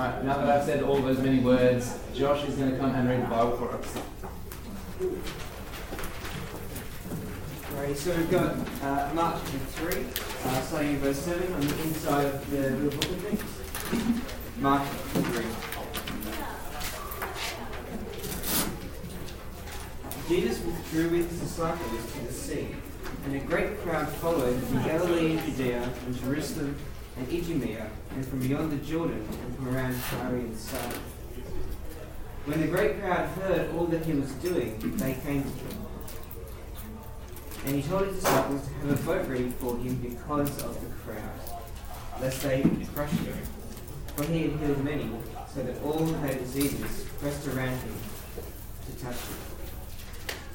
Alright, now that I've said all those many words, Josh is going to come and read the Bible for us. Alright, so we've got uh, Mark chapter 3, uh, starting in verse 7 on the inside of the, the book of things. Mark chapter 3. Jesus withdrew with his disciples to the sea, and a great crowd followed from Galilee and Judea and Jerusalem and Idumea, and from beyond the Jordan, and from around Tyre and Sidon. When the great crowd heard all that he was doing, they came to him. And he told his disciples to have a boat ready for him because of the crowd, lest they crush him. For he had healed many, so that all who had diseases pressed around him to touch him.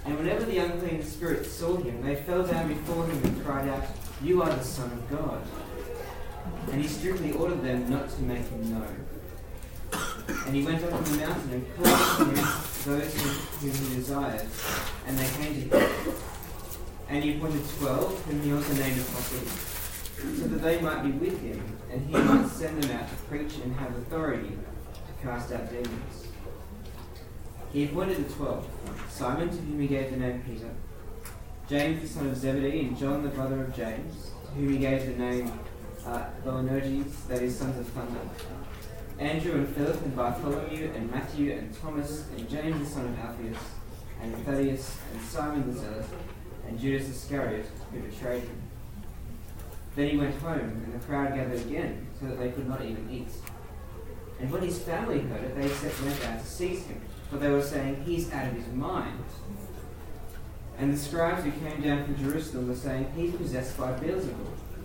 And whenever the unclean spirits saw him, they fell down before him and cried out, You are the Son of God. And he strictly ordered them not to make him known. And he went up on the mountain and called to him those whom he desired, and they came to him. And he appointed twelve, whom he also named apostles, so that they might be with him, and he might send them out to preach and have authority to cast out demons. He appointed the twelve Simon, to whom he gave the name Peter, James the son of Zebedee, and John the brother of James, to whom he gave the name uh, Boanerges, that is, sons of thunder, Andrew and Philip and Bartholomew and Matthew and Thomas and James the son of Alphaeus and Thaddeus and Simon the Zealot and Judas Iscariot who betrayed him. Then he went home, and the crowd gathered again, so that they could not even eat. And when his family heard it, they set went out to seize him, for they were saying, He's out of his mind. And the scribes who came down from Jerusalem were saying, He's possessed by Beelzebul,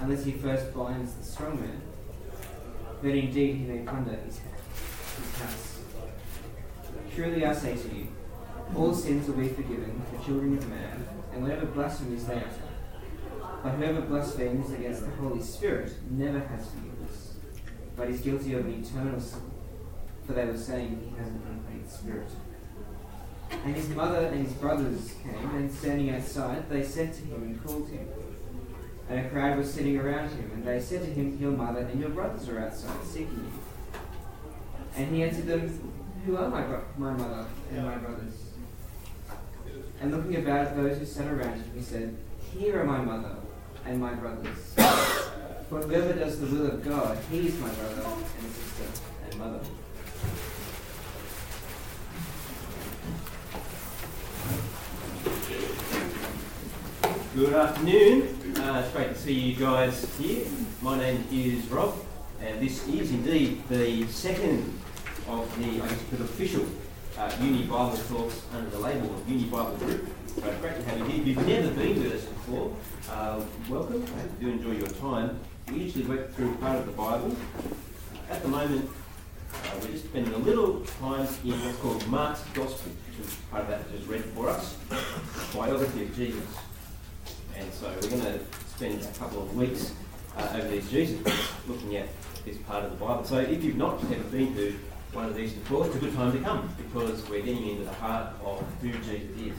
unless he first binds the strong man. Then indeed he may plunder his, his house. Truly I say to you, all sins will be forgiven the children of man, and whatever blasphemies they utter. But whoever blasphemes against the Holy Spirit never has forgiveness, but is guilty of an eternal sin, for they were saying he has an unclean spirit. And his mother and his brothers came, and standing outside, they sent to him and called him. And a crowd was sitting around him, and they said to him, Your mother and your brothers are outside seeking you. And he answered them, Who are my, bro- my mother and my brothers? And looking about at those who sat around him, he said, Here are my mother and my brothers. For whoever does the will of God, he is my brother and sister and mother. Good afternoon. Uh, it's great to see you guys here. My name is Rob, and this is indeed the second of the, I guess, the official uh, Uni Bible talks under the label of Uni Bible Group. So great to have you here. If you've never been with us before, uh, welcome. I hope you do enjoy your time. We usually work through part of the Bible. At the moment, uh, we're just spending a little time in what's called Mark's Gospel, which is part of that that just read for us, biography of Jesus. And so we're going to spend a couple of weeks uh, over these Jesus books looking at this part of the Bible. So if you've not ever been to one of these before, it's a good time to come because we're getting into the heart of who Jesus is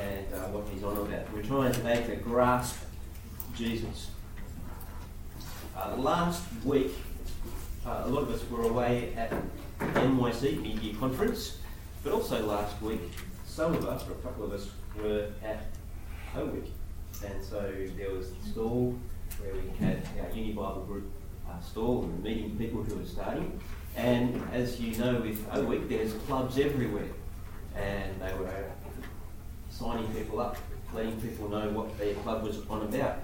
and uh, what he's on about. We're trying to make a grasp Jesus. Uh, last week, uh, a lot of us were away at NYC Media Conference, but also last week, some of us, or a couple of us, were at O Week. And so there was the stall where we had our Uni Bible group uh, stall and meeting people who were starting. And as you know, with O Week, there's clubs everywhere. And they were signing people up, letting people know what their club was on about.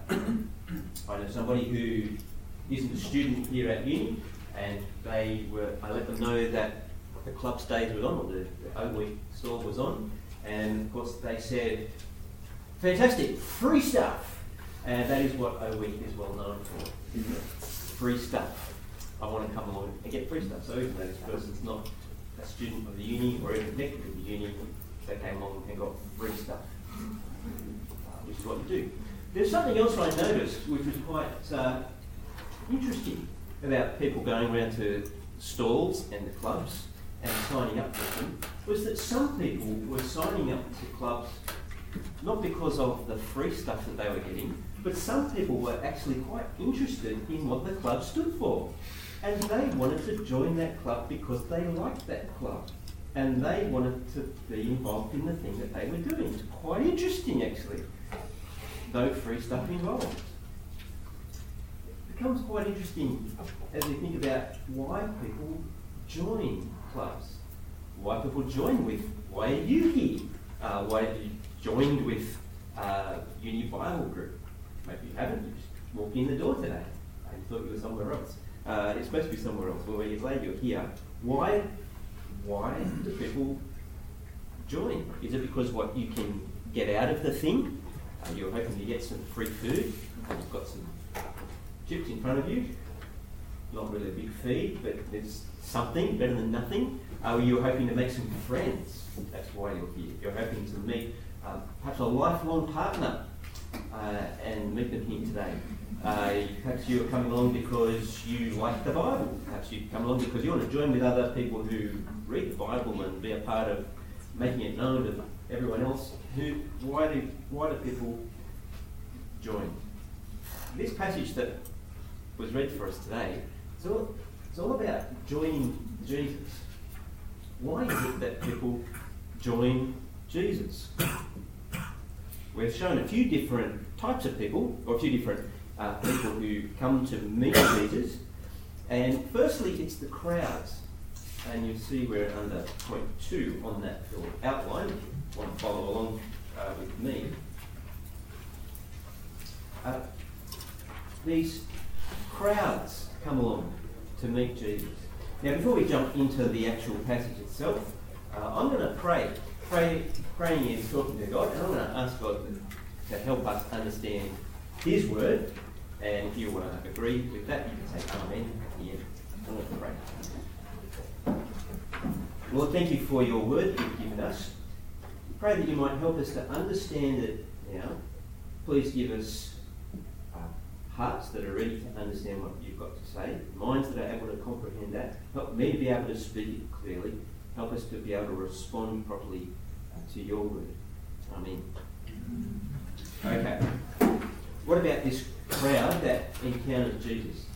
I know somebody who isn't a student here at uni, and they were. I let them know that the club stage was on, or the, the O Week stall was on, and of course they said, "Fantastic, free stuff," and that is what O Week is well known for. Free stuff. I want to come along and get free stuff. So even though this person's not a student of the uni or even connected with the uni, they came along and got free stuff, uh, which is what you do. There's something else I noticed which was quite uh, interesting about people going around to stalls and the clubs and signing up for them was that some people were signing up to clubs not because of the free stuff that they were getting, but some people were actually quite interested in what the club stood for. And they wanted to join that club because they liked that club. And they wanted to be involved in the thing that they were doing. It's quite interesting, actually. No free stuff involved. It becomes quite interesting as we think about why people join clubs. Why people join with, why are you here? Uh, why have you joined with uh, Uni Bible Group? Maybe you haven't, you just walked in the door today. I thought you were somewhere else. Uh, it's supposed to be somewhere else, when you're glad you're here. Why, why do people join? Is it because what you can get out of the thing? Uh, you're hoping to get some free food. You've got some chips in front of you. Not really a big feed, but there's something better than nothing. Uh, you're hoping to make some friends. That's why you're here. You're hoping to meet um, perhaps a lifelong partner uh, and meet them here today. Uh, perhaps you're coming along because you like the Bible. Perhaps you come along because you want to join with other people who read the Bible and be a part of making it known to everyone else. Who? Why do Why do people join? This passage that was read for us today, it's all, it's all about joining Jesus. Why is it that people join Jesus? We've shown a few different types of people, or a few different uh, people who come to meet Jesus. And firstly, it's the crowds. And you see we're under point two on that little outline. If you want to follow along uh, with me. Uh, these crowds come along to meet Jesus. Now, before we jump into the actual passage itself, uh, I'm going to pray. Pray, praying is talking to God, and I'm going to ask God to, help us understand His word. And if you want to agree with that, you can say Amen at. I'm going to pray. Lord, thank you for your word you've given us. Pray that you might help us to understand it now. Please give us uh, hearts that are ready to understand what you've got to say, minds that are able to comprehend that. Help me to be able to speak clearly. Help us to be able to respond properly uh, to your word. Amen. Okay. What about this crowd that encountered Jesus?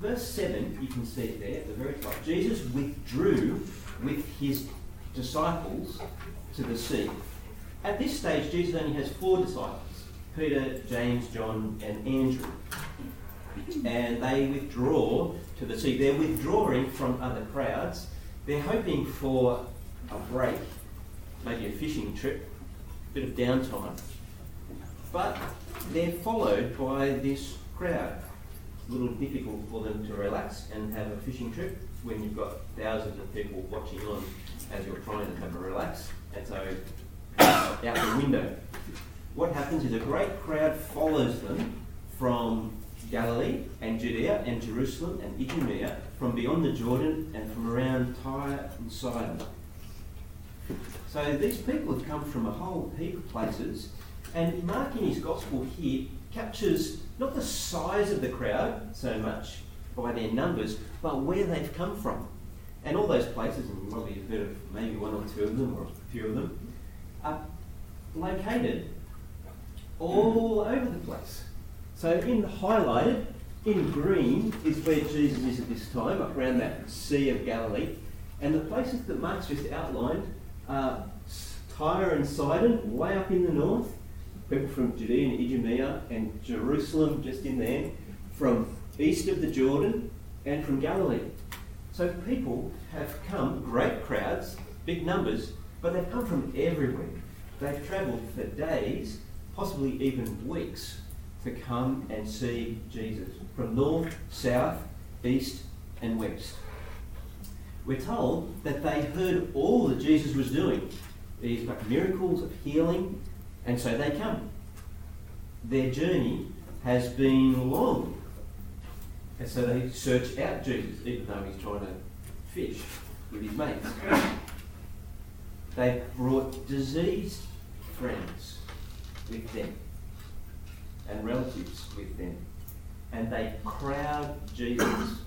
Verse 7, you can see it there at the very top. Jesus withdrew with his disciples to the sea. At this stage, Jesus only has four disciples Peter, James, John, and Andrew. And they withdraw to the sea. They're withdrawing from other crowds. They're hoping for a break, maybe a fishing trip, a bit of downtime. But they're followed by this crowd. It's a little difficult for them to relax and have a fishing trip when you've got thousands of people watching on as you're trying to have a relax. And so, out the window. What happens is a great crowd follows them from Galilee and Judea and Jerusalem and Idumea, from beyond the Jordan and from around Tyre and Sidon. So these people have come from a whole heap of places, and Mark in his gospel here captures not the size of the crowd so much by their numbers, but where they've come from. And all those places, and probably you've heard of maybe one or two of them or a few of them, are located all over the place. So in highlighted, in green, is where Jesus is at this time, up around that Sea of Galilee. And the places that Mark's just outlined Uh, are Tyre and Sidon, way up in the north, people from Judea and Idumea and Jerusalem just in there, from east of the Jordan and from Galilee. So people have come, great crowds, big numbers, but they've come from everywhere. They've travelled for days, possibly even weeks, to come and see Jesus from north, south, east, and west. We're told that they heard all that Jesus was doing. These miracles of healing, and so they come. Their journey has been long. And so they search out Jesus, even though he's trying to fish with his mates. They brought diseased friends with them and relatives with them. And they crowd Jesus.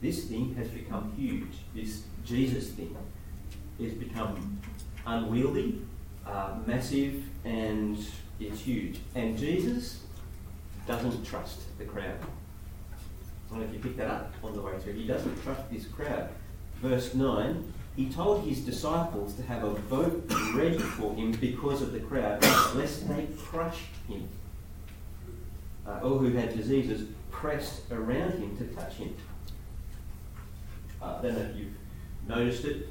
This thing has become huge. This Jesus thing has become unwieldy, uh, massive, and it's huge. And Jesus doesn't trust the crowd. I don't know if you picked that up on the way through. He doesn't trust this crowd. Verse 9 He told his disciples to have a boat ready for him because of the crowd, lest they crush him. Uh, all who had diseases pressed around him to touch him. Uh, I don't know if you've noticed it,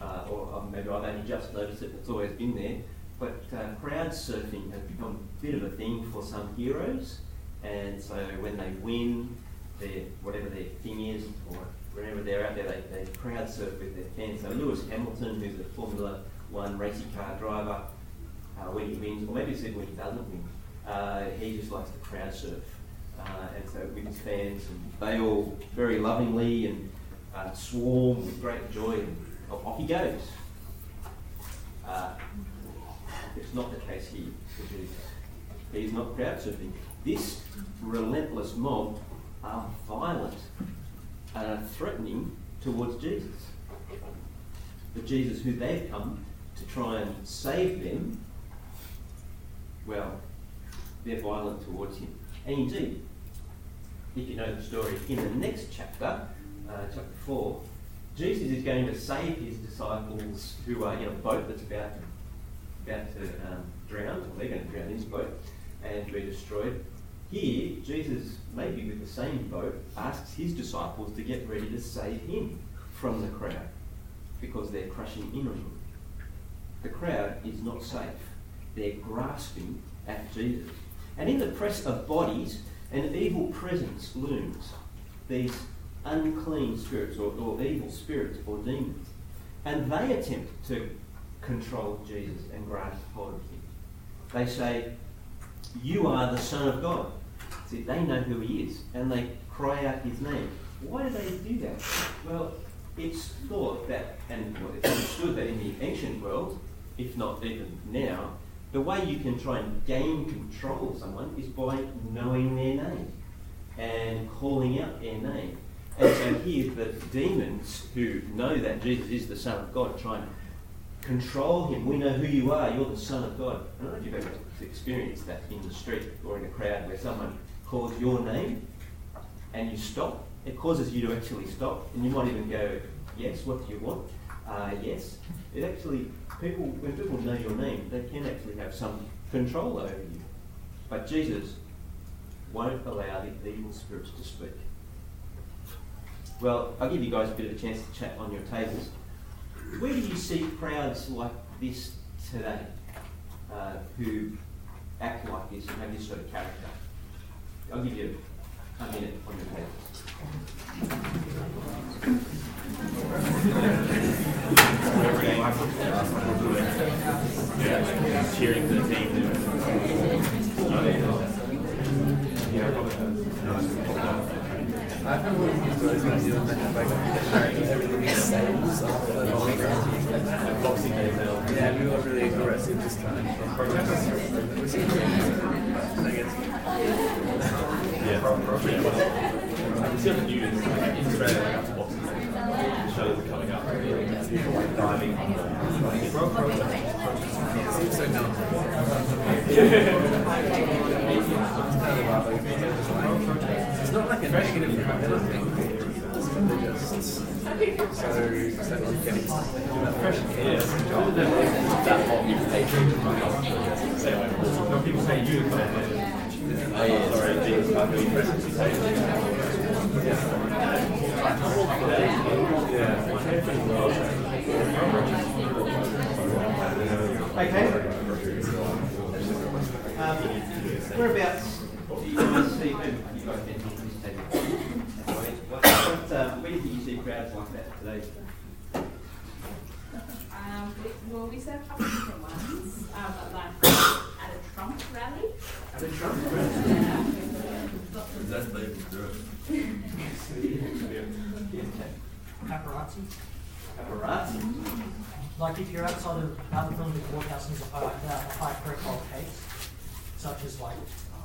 uh, or maybe I've only just noticed it, it's always been there, but uh, crowd surfing has become a bit of a thing for some heroes. And so when they win, their whatever their thing is, or whenever they're out there, they, they crowd surf with their fans. So Lewis Hamilton, who's a Formula One racing car driver, uh, when he wins, or maybe it's even when he doesn't win, uh, he just likes to crowd surf. Uh, and so with his fans, and they all very lovingly and uh, swarm with great joy, and off he goes. Uh, it's not the case here for Jesus. He's not crowd surfing. This relentless mob are violent and are threatening towards Jesus. But Jesus, who they've come to try and save them, well, they're violent towards him. And indeed, if you know the story, in the next chapter, uh, chapter 4, Jesus is going to save his disciples who are in a boat that's about about to um, drown, or they're going to drown in his boat and be destroyed. Here, Jesus, maybe with the same boat, asks his disciples to get ready to save him from the crowd because they're crushing in on him. The crowd is not safe. They're grasping at Jesus. And in the press of bodies, an evil presence looms. These unclean spirits or, or evil spirits or demons. And they attempt to control Jesus and grasp hold of him. They say, You are the Son of God. See, they know who he is and they cry out his name. Why do they do that? Well, it's thought that, and well, it's understood that in the ancient world, if not even now, the way you can try and gain control of someone is by knowing their name and calling out their name. And so here, the demons who know that Jesus is the Son of God try and control him. We know who you are. You're the Son of God. I don't know if you've ever experienced that in the street or in a crowd where someone calls your name and you stop. It causes you to actually stop, and you might even go, "Yes, what do you want?" Uh, yes. It actually people when people know your name, they can actually have some control over you. But Jesus won't allow the evil spirits to speak. Well, I'll give you guys a bit of a chance to chat on your tables. Where do you see crowds like this today uh, who act like this and have this sort of character? I'll give you a minute on your tables. cheering for the team. Yeah, we were really aggressive this time. Yeah. See on the news, like in Australia, like after Boxing Day, the shows are coming up. People like diving. Seems so dumb. It's not like a negative rebellion thing. They're just so set on getting Yeah. That Say when people say you. Okay. Um, whereabouts do you guys see, maybe you guys can talk to this table. What, what, um, where do you think you see crowds like that today? Um, we- well, we said a couple of different ones, um, but like at a Trump rally. At a Trump Yeah. That's the do it. Yeah, paparazzi. paparazzi. Like if you're outside of out of the courthouse and there's a high, uh, a high profile case, such as like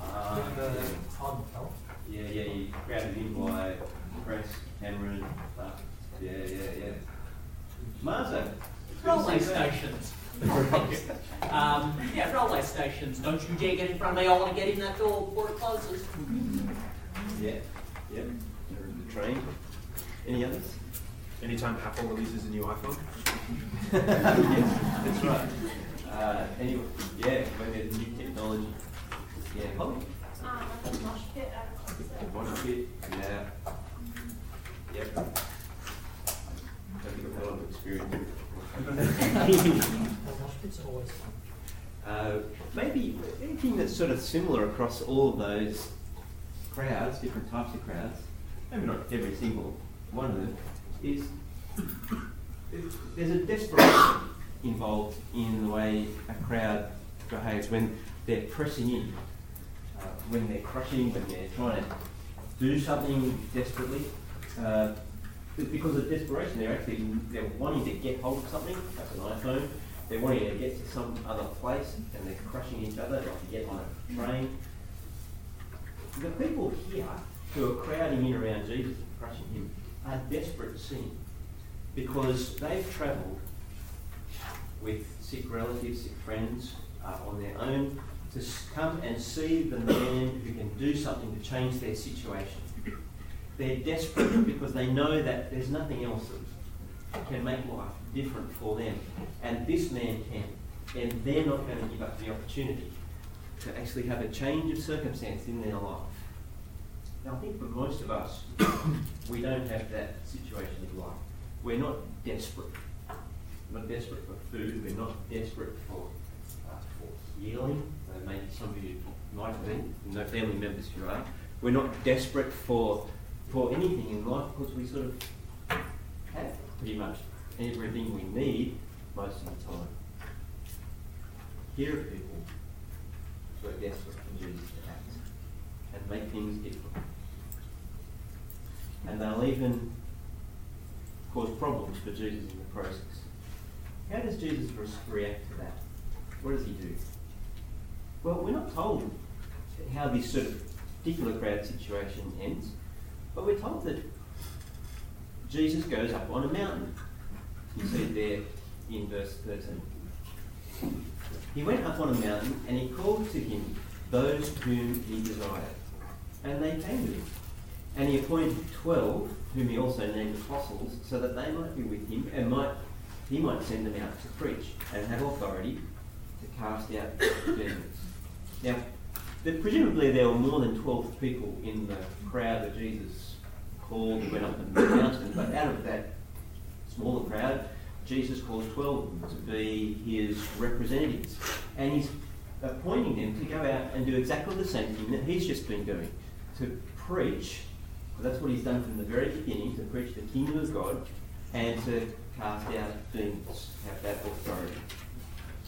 Ah, the Harden Health. yeah, yeah, you crowded in by press, Cameron, stuff. Yeah, yeah, yeah. Marzo. Railway stations. um, yeah, railway stations. Don't you dare get in front of me. I want to get in that door before it closes. Yeah, yep. The train. Any others? Anytime Apple releases a new iPhone, yes, that's right. Uh, anyway, yeah, when there's new technology. Yeah, Holly. Um, like a mosh pit at a concert. One kit. Yeah. Yep. I think I've had a lot of experience Uh, maybe anything that's sort of similar across all of those crowds, different types of crowds, maybe not every single one of them, is is- there's a desperation involved in the way a crowd behaves when they're pressing in, uh, when they're crushing, when they're trying to do something desperately. Uh, because of desperation, they're actually they're wanting to get hold of something, like an iPhone. They're wanting to get to some other place, and they're crushing each other, like to get on a train. The people here who are crowding in around Jesus and crushing him are desperate to see him because they've travelled with sick relatives, sick friends uh, on their own to come and see the man who can do something to change their situation. They're desperate because they know that there's nothing else that can make life different for them. And this man can. And they're not going to give up the opportunity to actually have a change of circumstance in their life. Now, I think for most of us, we don't have that situation in life. We're not desperate. We're not desperate for food. We're not desperate for, uh, for healing. Uh, maybe some of you might be, no family members who are. We're not desperate for, for anything in life because we sort of have pretty much everything we need most of the time. Here are people who are desperate for Jesus to act and make things different. And they'll even cause problems for Jesus in the process. How does Jesus react to that? What does he do? Well, we're not told how this sort of particular crowd situation ends, but we're told that Jesus goes up on a mountain. You see there in verse 13. He went up on a mountain and he called to him those whom he desired. And they came to him. And he appointed twelve, whom he also named apostles, so that they might be with him and might he might send them out to preach and have authority to cast out demons. Now, presumably there were more than twelve people in the crowd that Jesus called and went up the mountain, but out of that smaller crowd, Jesus calls 12 of them to be his representatives. And he's appointing them to go out and do exactly the same thing that he's just been doing to preach, because that's what he's done from the very beginning, to preach the kingdom of God and to cast out demons, have that authority.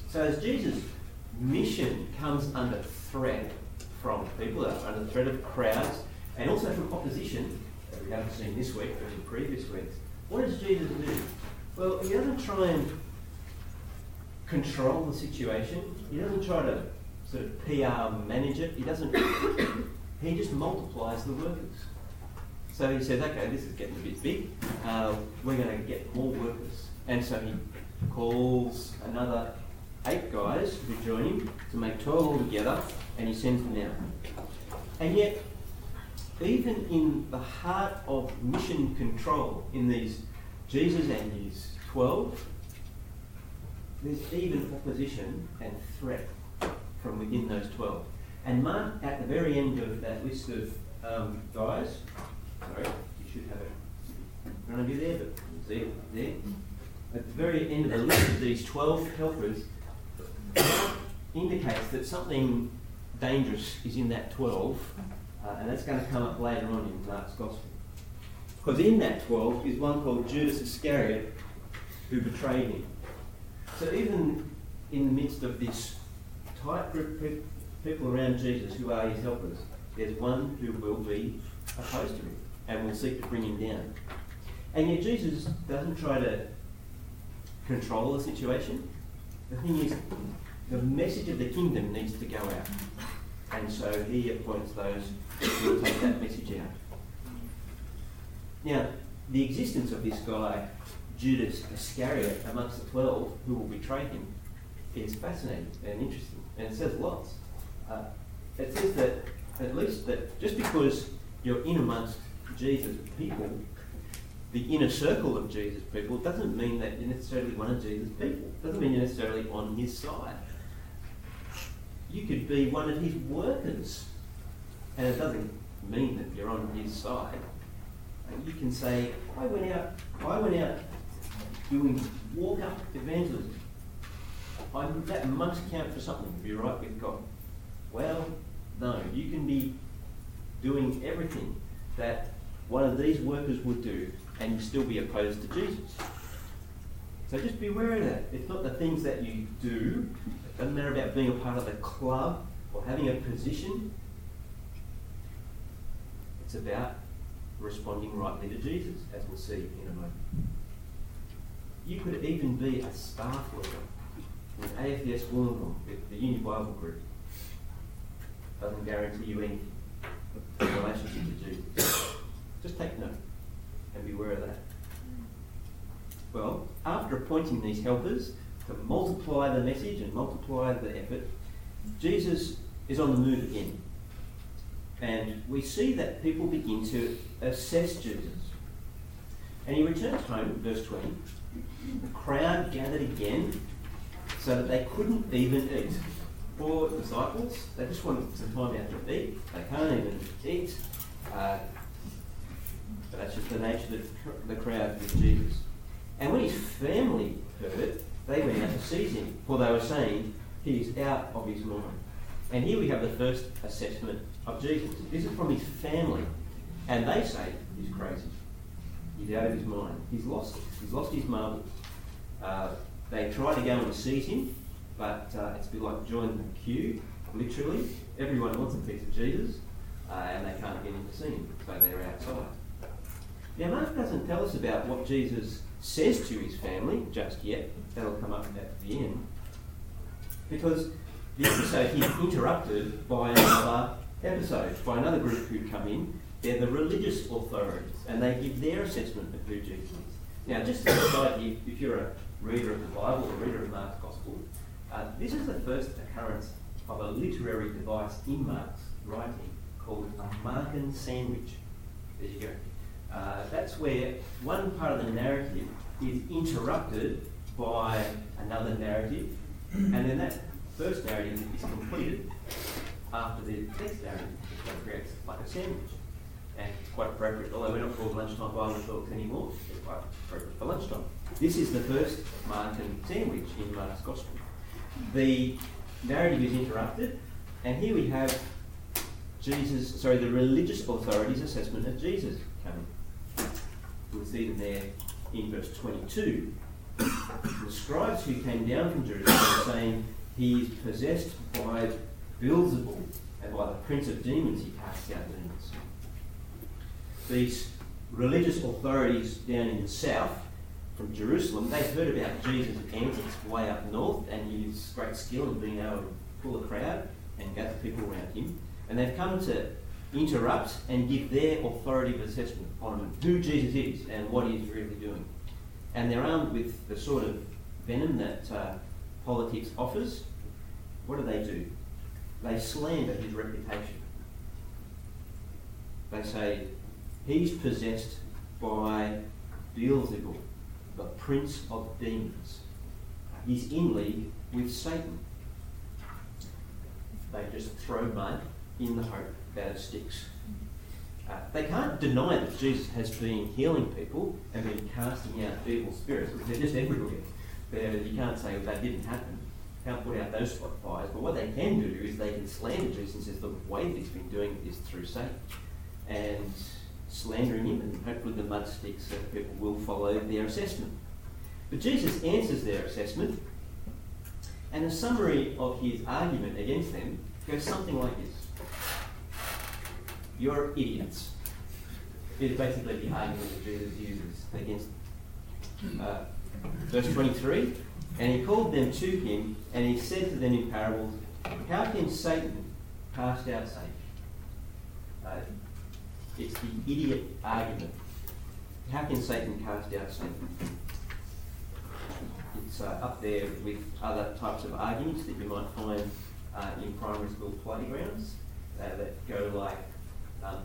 So as Jesus' mission comes under threat from people, under threat of crowds, and also from opposition, that we haven't seen this week but in previous weeks, what does Jesus do? Well, he doesn't try and control the situation. He doesn't try to sort of PR manage it. He doesn't. he just multiplies the workers. So he says, okay, this is getting a bit big. Uh, we're going to get more workers. And so he calls another eight guys who join him to make 12 altogether, and he sends them out. And yet, even in the heart of mission control in these Jesus and his 12, there's even opposition and threat from within those 12. And mark at the very end of that list of um, guys, sorry, you should have it in front of you there, but it there. At the very end of the list of these 12 helpers indicates that something dangerous is in that 12, uh, and that's going to come up later on in Mark's Gospel. Because in that 12 is one called Judas Iscariot who betrayed him. So even in the midst of this tight group of people around Jesus who are his helpers, there's one who will be opposed to him and will seek to bring him down. And yet Jesus doesn't try to control the situation. The thing is, the message of the kingdom needs to go out. And so he appoints those will take that message out. Now, the existence of this guy, Judas Iscariot, amongst the twelve who will betray him, is fascinating and interesting. And it says lots. Uh, it says that, at least that just because you're in amongst Jesus' people, the inner circle of Jesus' people, doesn't mean that you're necessarily one of Jesus' people. doesn't mean you're necessarily on his side. You could be one of his workers. And it doesn't mean that you're on his side. You can say, I went out, I went out doing walk up evangelism. I, that must count for something to be right with God. Well, no, you can be doing everything that one of these workers would do and you still be opposed to Jesus. So just be aware of that. It's not the things that you do. It doesn't matter about being a part of the club or having a position. It's about responding rightly to Jesus, as we'll see in a moment. You could even be a staff worker with AFES Wollongong, with the Uni Bible Group. Doesn't guarantee you anything in relationship to Jesus. Just take note and beware of that. Well, after appointing these helpers to multiply the message and multiply the effort, Jesus is on the move again. And we see that people begin to assess Jesus. And he returns home, verse 20. The crowd gathered again so that they couldn't even eat. Poor disciples, they just wanted some time out to eat. They can't even eat. Uh, but that's just the nature of the crowd with Jesus. And when his family heard it, they went out to seize him, for they were saying, he is out of his mind. And here we have the first assessment of Jesus. This is from his family. And they say he's crazy. He's out of his mind. He's lost it. He's lost his marbles. Uh, they try to go and seize him, but uh, it's a bit like joining the queue, literally. Everyone wants a piece of Jesus, uh, and they can't get in to see him, so they're outside. Now, Mark doesn't tell us about what Jesus says to his family just yet. That'll come up at the end. Because the episode is interrupted by another episode, by another group who come in. They're the religious authorities, and they give their assessment of who Jesus is. Now, just as aside, if, if you're a reader of the Bible or a reader of Mark's Gospel, uh, this is the first occurrence of a literary device in Mark's writing called a Markan sandwich. There you go. Uh, that's where one part of the narrative is interrupted by another narrative, and then that first narrative is completed after the next narrative, which creates like a sandwich. And it's quite appropriate, although we're not called lunchtime Bible talks anymore, it's quite appropriate for lunchtime. This is the first Markan sandwich in Mark's Gospel. The narrative is interrupted, and here we have Jesus, sorry, the religious authorities' assessment of Jesus coming. We'll see them there in verse 22. The scribes who came down from Jerusalem saying, He is possessed by Beelzebul, and by the prince of demons he casts out demons. These religious authorities down in the south from Jerusalem, they heard about Jesus' antics way up north and his great skill in being able to pull a crowd and gather people around him. And they've come to interrupt and give their authoritative assessment on who Jesus is and what he's really doing. And they're armed with the sort of venom that uh, politics offers. What do they do? They slander his reputation. They say he's possessed by Beelzebul, the prince of demons. He's in league with Satan. They just throw mud in the hope that it sticks. Uh, they can't deny that Jesus has been healing people and been casting out evil spirits. They're just everywhere. They're, you can't say well, that didn't happen. Can't put out those spot fires. But what they can do is they can slander Jesus and says the way that he's been doing it is through Satan. And slandering him, and hopefully the mud sticks so that people will follow their assessment. But Jesus answers their assessment, and a summary of his argument against them goes something like this you're idiots. is basically the argument that Jesus uses against uh, verse 23. And he called them to him, and he said to them in parables, How can Satan cast out Satan? Uh, it's the idiot argument. How can Satan cast out Satan? It's uh, up there with other types of arguments that you might find uh, in primary school playgrounds uh, that go like um,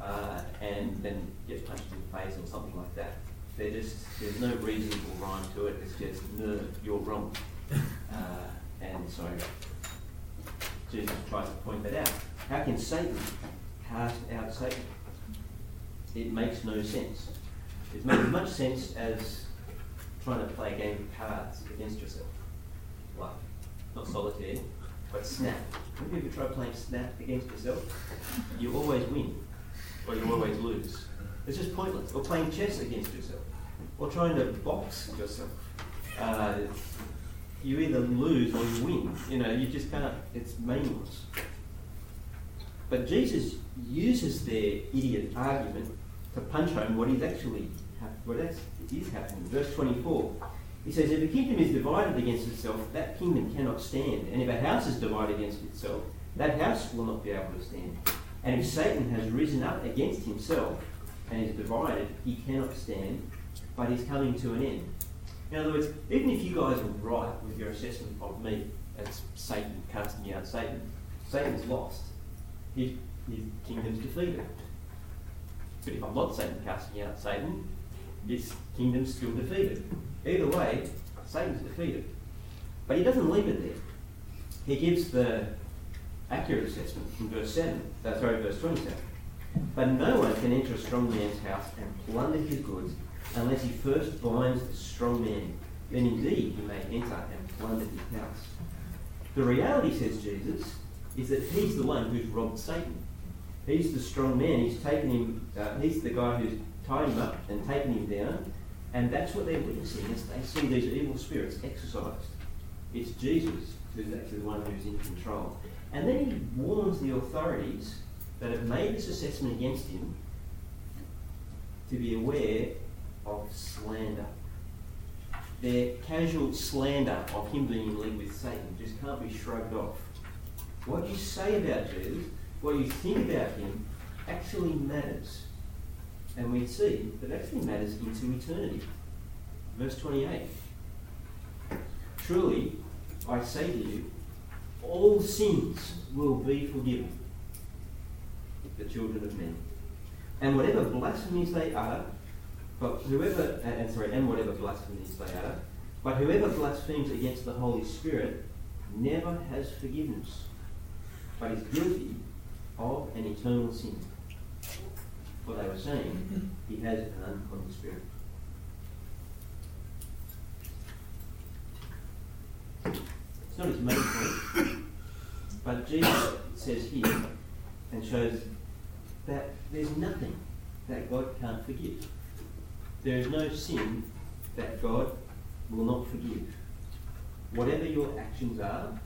uh, and then get punched in the face or something like that. They're just, there's no reasonable rhyme to it, it's just nerd, you're wrong. Uh, and so Jesus tries to point that out. How can Satan cast out Satan? It makes no sense. It makes as much sense as trying to play a game of cards against yourself. Like, not solitaire, but snap. Have you ever tried playing snap against yourself? You always win, or you always lose. It's just pointless. Or playing chess against yourself, or trying to box yourself. Uh, you either lose or you win. You know, you just can't, it's meaningless. But Jesus uses their idiot argument to punch home what is actually what is happening. Verse 24. He says, If a kingdom is divided against itself, that kingdom cannot stand. And if a house is divided against itself, that house will not be able to stand. And if Satan has risen up against himself and is divided, he cannot stand, but is coming to an end. In other words, even if you guys were right with your assessment of me as Satan casting out Satan, Satan's lost. His, his kingdom's defeated. But if I'm not Satan casting out Satan, this kingdom's still defeated. Either way, Satan's defeated. But he doesn't leave it there. He gives the accurate assessment in verse 7, uh, sorry, verse 27. But no one can enter a strong man's house and plunder his goods unless he first binds the strong man. Then indeed he may enter and plunder his house. The reality, says Jesus, is that he's the one who's robbed Satan. He's the strong man. He's taken him. Uh, he's the guy who's tied him up and taken him down. And that's what they're witnessing as they see these evil spirits exorcised. It's Jesus who's actually the one who's in control. And then he warns the authorities that have made this assessment against him to be aware of slander. Their casual slander of him being in league with Satan just can't be shrugged off. What you say about Jesus, what you think about him, actually matters. And we see that actually matters into eternity. Verse 28. Truly, I say to you, all sins will be forgiven the children of men. And whatever blasphemies they utter, but whoever, and sorry, and whatever blasphemies they utter, but whoever blasphemes against the Holy Spirit never has forgiveness, but is guilty of an eternal sin. For they were saying he has an unclean spirit. It's not his main point, but Jesus says here and shows that there's nothing that God can't forgive. There is no sin that God will not forgive. Whatever your actions are,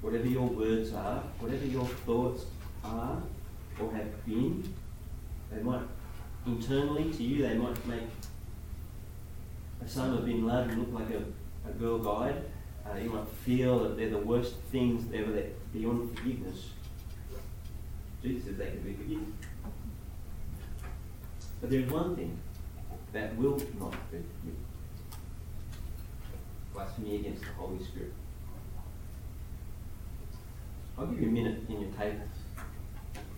whatever your words are, whatever your thoughts are or have been, they might internally to you, they might make Osama bin Laden look like a, a girl guide. Uh, you might feel that they're the worst things ever that beyond forgiveness. Jesus said they can be forgiven. But there's one thing that will not be forgiven blasphemy against the Holy Spirit. I'll give you a minute in your tables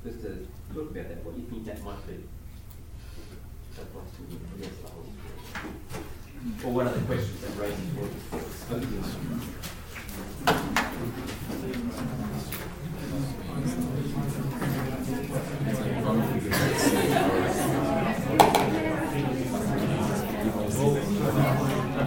just to talk about that. What do you think that might be? That blasphemy against the Holy Spirit. Or what are the questions that raises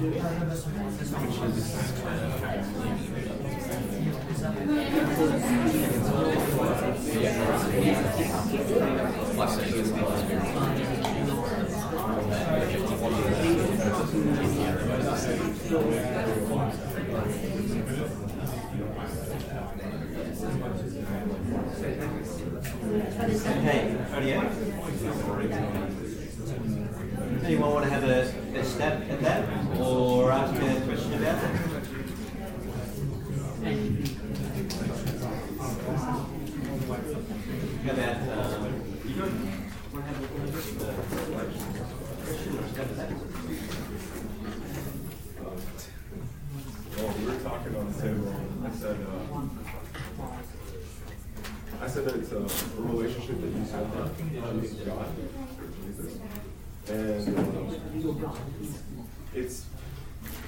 supposed to be Anyone want to have a, a stab at that or ask a question about it? How about, um, you got, want to have a, a question or stab at that? Well, we were talking on the table. I said, uh, I said that it's a, a relationship that you have with God, Jesus, and uh,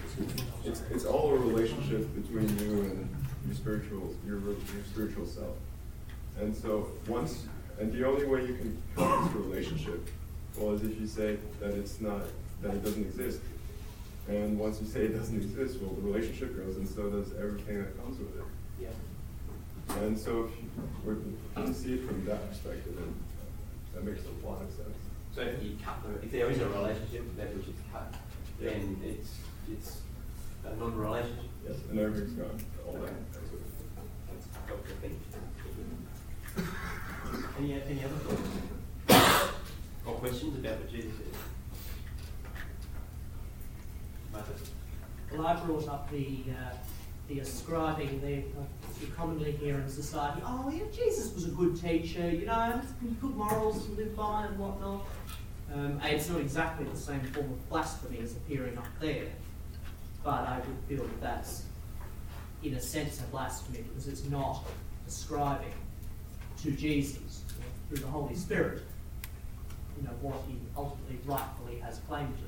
it's it's it's all a relationship between you and your spiritual your your spiritual self. And so once and the only way you can cut this relationship well is if you say that it's not that it doesn't exist. And once you say it doesn't exist, well, the relationship goes, and so does everything that comes with it. Yeah. And so if you to see it from that perspective, then that makes a lot of sense. So if you cut the, if there is a relationship that which is cut, then it's, it's a non-relationship. Yes. And everything's gone, all that. That's what I think. Any, any other thoughts? Or questions about what Jesus said? Well, I brought up the, uh, the ascribing the, uh, you commonly hear in society, oh, yeah, Jesus was a good teacher, you know, good morals to live by and whatnot. Um, it's not exactly the same form of blasphemy as appearing up there, but I would feel that that's, in a sense, a blasphemy because it's not describing to Jesus or through the Holy Spirit, you know, what he ultimately rightfully has claimed to.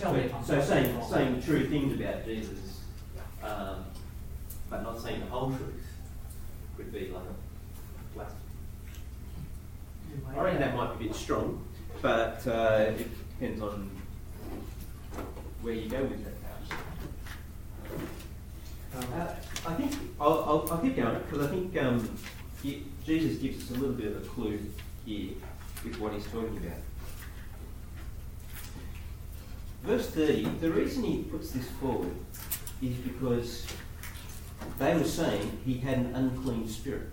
Tell me if I'm So saying, wrong. saying true things about Jesus, um, but not saying the whole truth, could be like a. I reckon that might be a bit strong, but uh, it depends on where you go with that. Uh, I think I'll, I'll, I'll keep going because I think um, he, Jesus gives us a little bit of a clue here with what he's talking about. Verse 30, the reason he puts this forward is because they were saying he had an unclean spirit.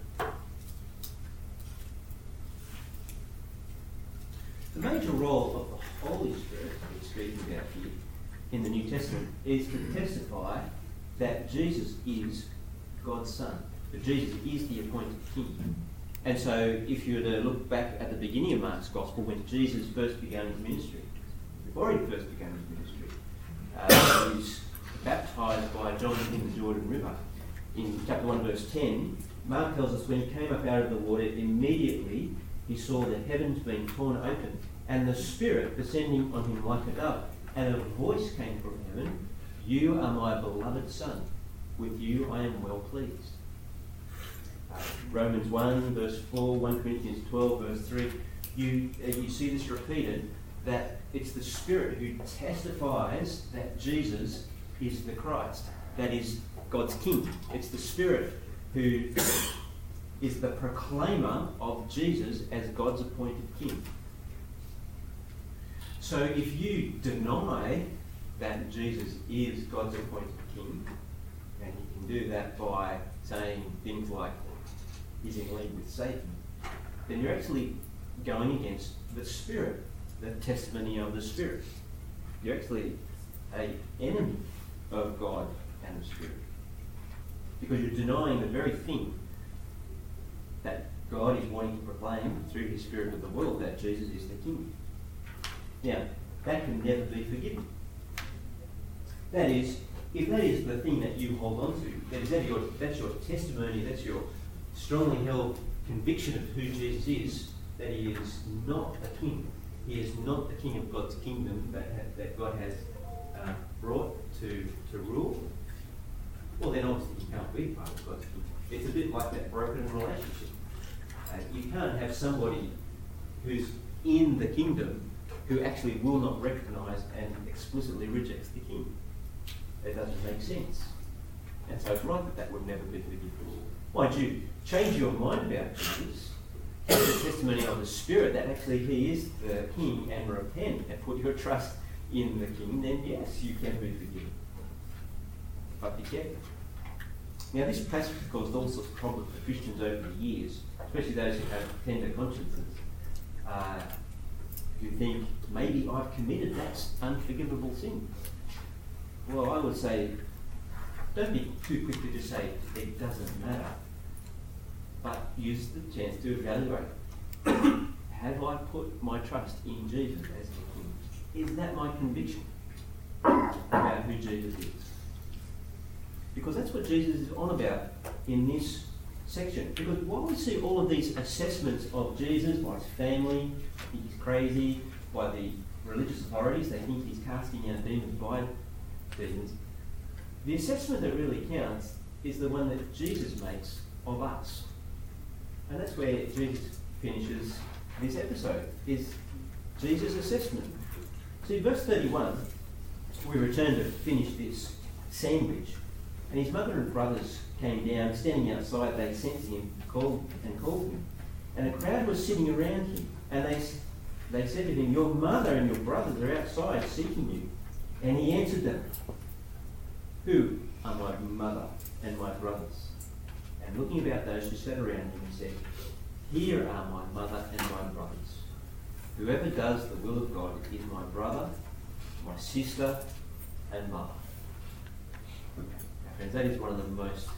The major role of the Holy Spirit he's speaking about here in the New Testament is to testify that Jesus is God's Son, that Jesus is the appointed King. And so, if you were to look back at the beginning of Mark's Gospel, when Jesus first began his ministry, before he first began his ministry, uh, he was baptized by John in the Jordan River. In chapter 1, verse 10, Mark tells us when he came up out of the water, immediately he saw the heavens being torn open and the Spirit descending on him like a dove. And a voice came from heaven You are my beloved Son. With you I am well pleased. Uh, Romans 1, verse 4, 1 Corinthians 12, verse 3. You, uh, you see this repeated that it's the Spirit who testifies that Jesus is the Christ, that is God's King. It's the Spirit who is the proclaimer of Jesus as God's appointed King. So if you deny that Jesus is God's appointed King, and you can do that by saying things like he's in league with Satan, then you're actually going against the Spirit, the testimony of the Spirit. You're actually a enemy of God and the Spirit. Because you're denying the very thing that God is wanting to proclaim through his Spirit of the world, that Jesus is the King. Now, that can never be forgiven. That is, if that is the thing that you hold on to, that is that your, that's your testimony, that's your strongly held conviction of who Jesus is, that he is not a king. He is not the king of God's kingdom that, that God has uh, brought to, to rule. well then obviously you can't be part of God's kingdom. It's a bit like that broken relationship. Uh, you can't have somebody who's in the kingdom who actually will not recognise and explicitly rejects the king. It doesn't make sense. And so it's right that that would never be forgiven. Mind you, change your mind about Jesus, have the testimony of the Spirit that actually He is the King and repent and put your trust in the King, then yes, you can be forgiven. But be careful. Now, this passage has caused all sorts of problems for Christians over the years, especially those who have tender consciences, uh, who think maybe I've committed that unforgivable sin. Well, I would say, don't be too quick to just say it doesn't matter, but use the chance to evaluate. have I put my trust in Jesus as the King? Is that my conviction about who Jesus is? Because that's what Jesus is on about in this section. Because while we see all of these assessments of Jesus by his family, he's crazy, by the religious authorities, they think he's casting out demons by demons, the assessment that really counts is the one that Jesus makes of us. And that's where Jesus finishes this episode, is Jesus' assessment. See, verse 31, we return to finish this sandwich. And his mother and brothers came down, standing outside, they sensed him, called and called him. And a crowd was sitting around him, and they, they said to him, Your mother and your brothers are outside seeking you. And he answered them, Who are my mother and my brothers? And looking about those who sat around him, he said, Here are my mother and my brothers. Whoever does the will of God is my brother, my sister, and mother. Friends, that is one of the most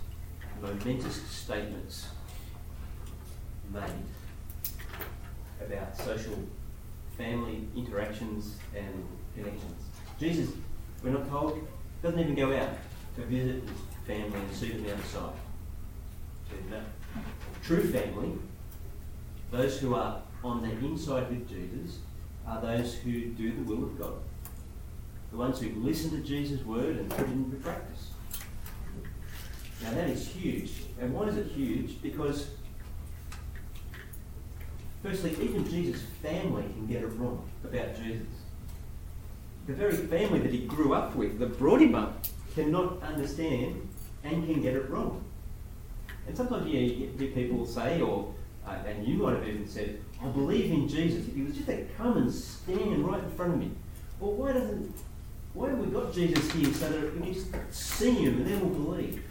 momentous statements made about social family interactions and connections. Jesus, we're not told, doesn't even go out to visit his family and see them outside. True family, those who are on the inside with Jesus, are those who do the will of God. The ones who listen to Jesus' word and put it into practice. Now that is huge. And why is it huge? Because, firstly, even Jesus' family can get it wrong about Jesus. The very family that he grew up with, that brought him up, cannot understand and can get it wrong. And sometimes you hear people say, or uh, and you might have even said, I believe in Jesus. If he was just to come and stand right in front of me, well, why doesn't why have we got Jesus here so that we can just see him and then we'll believe?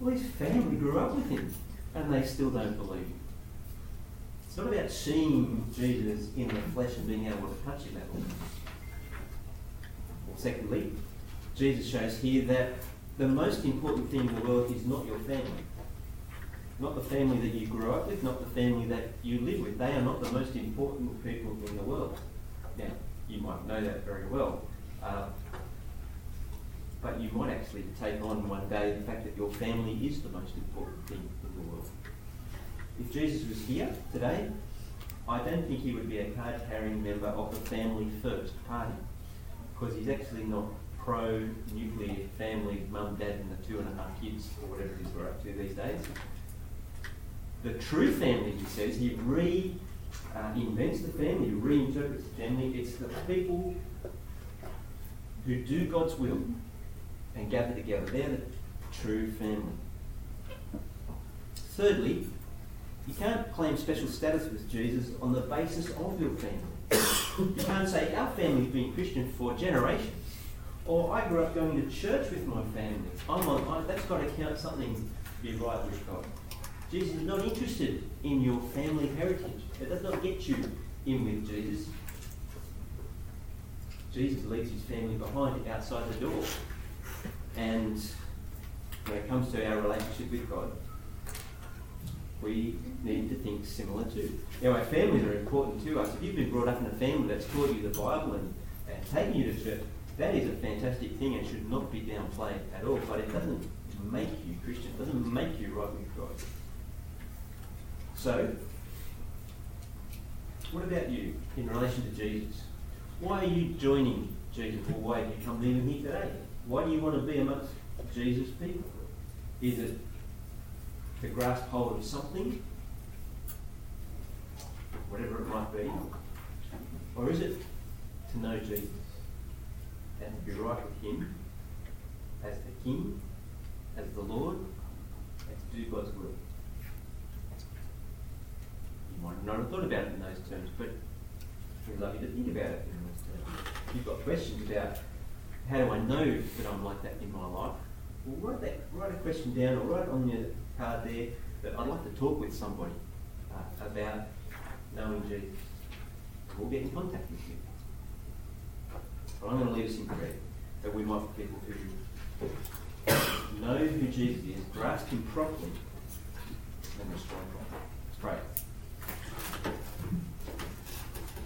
Well, his family grew up with him and they still don't believe him. It's not about seeing Jesus in the flesh and being able to touch him. Secondly, Jesus shows here that the most important thing in the world is not your family. Not the family that you grew up with, not the family that you live with. They are not the most important people in the world. Now, you might know that very well. Uh, but you might actually take on one day the fact that your family is the most important thing in the world. If Jesus was here today, I don't think he would be a card carrying member of the Family First party because he's actually not pro nuclear family, mum, dad, and the two and a half kids, or whatever it is we're up to these days. The true family, he says, he re uh, the family, reinterprets the family. It's the people who do God's will and gather together. They're the true family. Thirdly, you can't claim special status with Jesus on the basis of your family. you can't say, Our family's been Christian for generations. Or I grew up going to church with my family. I'm on, I, that's got to count something to be right with God. Jesus is not interested in your family heritage. It does not get you in with Jesus. Jesus leaves his family behind outside the door. And when it comes to our relationship with God, we need to think similar too. Now, our families are important to us. If you've been brought up in a family that's taught you the Bible and, and taken you to church, that is a fantastic thing and should not be downplayed at all. But it doesn't make you Christian, it doesn't make you right with God. So, what about you in relation to Jesus? Why are you joining Jesus? Or why have you come even here today? Why do you want to be amongst Jesus' people? Is it to grasp hold of something, whatever it might be? Or is it to know Jesus and to be right with Him as the King, as the Lord, and to do God's will? You might not have thought about it in those terms, but we'd love you to think about it in those terms. If you've got questions about how do I know that I'm like that in my life, well, write, that, write a question down or write on your card there that I'd like to talk with somebody uh, about knowing Jesus. We'll get in contact with you. But I'm going to leave us in prayer that we might be people who know who Jesus is, grasp him properly, and respond properly. Let's pray.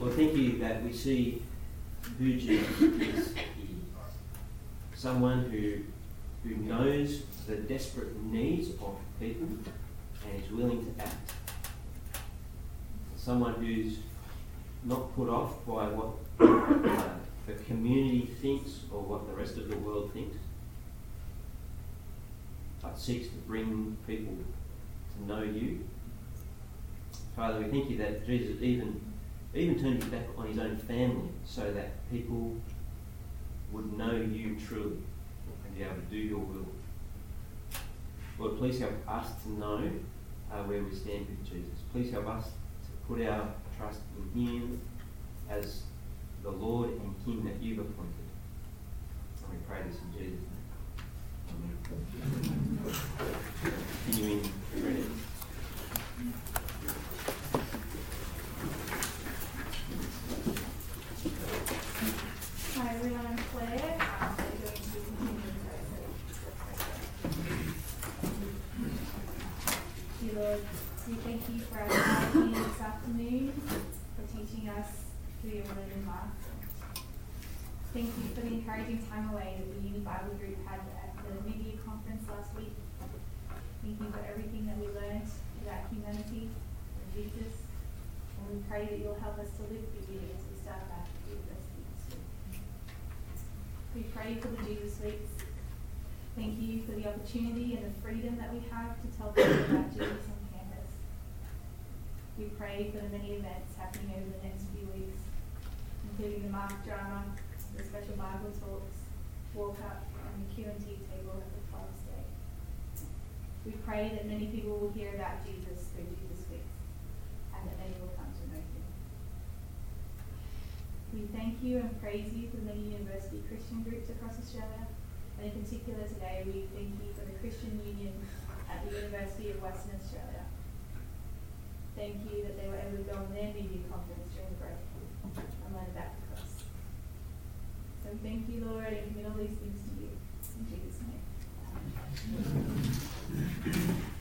Lord, thank you that we see who Jesus is. Someone who, who knows the desperate needs of people and is willing to act. Someone who's not put off by what uh, the community thinks or what the rest of the world thinks, but seeks to bring people to know you. Father, we thank you that Jesus even even turned his back on his own family so that people would know you truly and be able to do your will. Lord, please help us to know uh, where we stand with Jesus. Please help us to put our trust in Him as the Lord and King that you've appointed. And we pray this in Jesus' name. Amen. Continuing reading. Hi everyone, I'm Claire. Um, we're going to continue the Dear Lord, we thank you for our time here this afternoon, for teaching us Thank you for the encouraging time away that the Uni Bible group had at the media conference last week. Thank you for everything that we learned about humanity and Jesus. And we pray that you'll help us to live for you as we start back at university this week. We pray for the Jesus Weeks. Thank you for the opportunity and the freedom that we have to tell people about Jesus on campus. We pray for the many events happening over the next few weeks, including the Mark drama, the special Bible talks, walk up, and the Q&T table at the Father's Day. We pray that many people will hear about Jesus through Jesus Weeks, and that many will come to know him. We thank you and praise you for many university Christian groups across Australia, and in particular today we thank you for the Christian Union at the University of Western Australia. Thank you that they were able to go on their media conference led back to us. So thank you, Lord, and commit all these things to you. In Jesus' name.